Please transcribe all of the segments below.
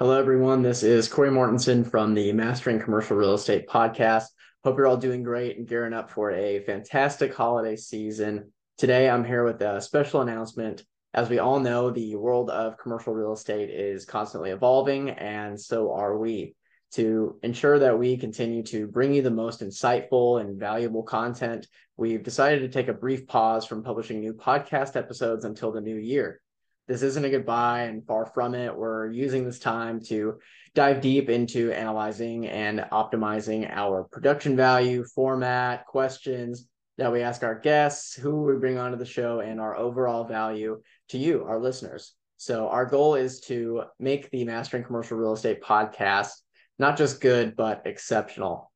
Hello, everyone. This is Cory Mortensen from the Mastering Commercial Real Estate podcast. Hope you're all doing great and gearing up for a fantastic holiday season. Today, I'm here with a special announcement. As we all know, the world of commercial real estate is constantly evolving, and so are we. To ensure that we continue to bring you the most insightful and valuable content, we've decided to take a brief pause from publishing new podcast episodes until the new year this isn't a goodbye and far from it. We're using this time to dive deep into analyzing and optimizing our production value, format, questions that we ask our guests, who we bring onto the show, and our overall value to you, our listeners. So, our goal is to make the Mastering Commercial Real Estate podcast not just good, but exceptional.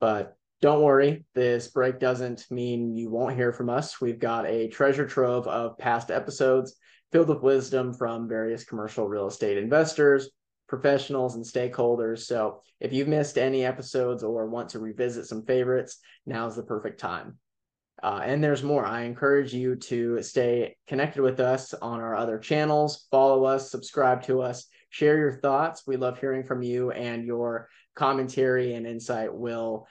But don't worry, this break doesn't mean you won't hear from us. We've got a treasure trove of past episodes filled with wisdom from various commercial real estate investors, professionals, and stakeholders. So if you've missed any episodes or want to revisit some favorites, now's the perfect time. Uh, and there's more. I encourage you to stay connected with us on our other channels, follow us, subscribe to us, share your thoughts. We love hearing from you, and your commentary and insight will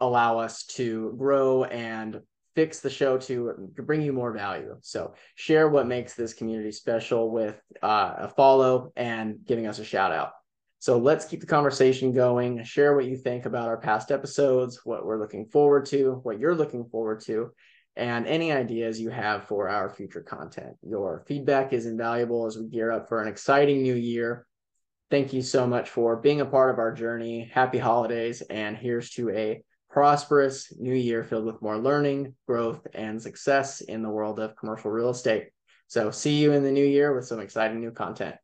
allow us to grow and fix the show to bring you more value. So share what makes this community special with uh, a follow and giving us a shout out. So let's keep the conversation going. Share what you think about our past episodes, what we're looking forward to, what you're looking forward to, and any ideas you have for our future content. Your feedback is invaluable as we gear up for an exciting new year. Thank you so much for being a part of our journey. Happy holidays, and here's to a prosperous new year filled with more learning, growth, and success in the world of commercial real estate. So, see you in the new year with some exciting new content.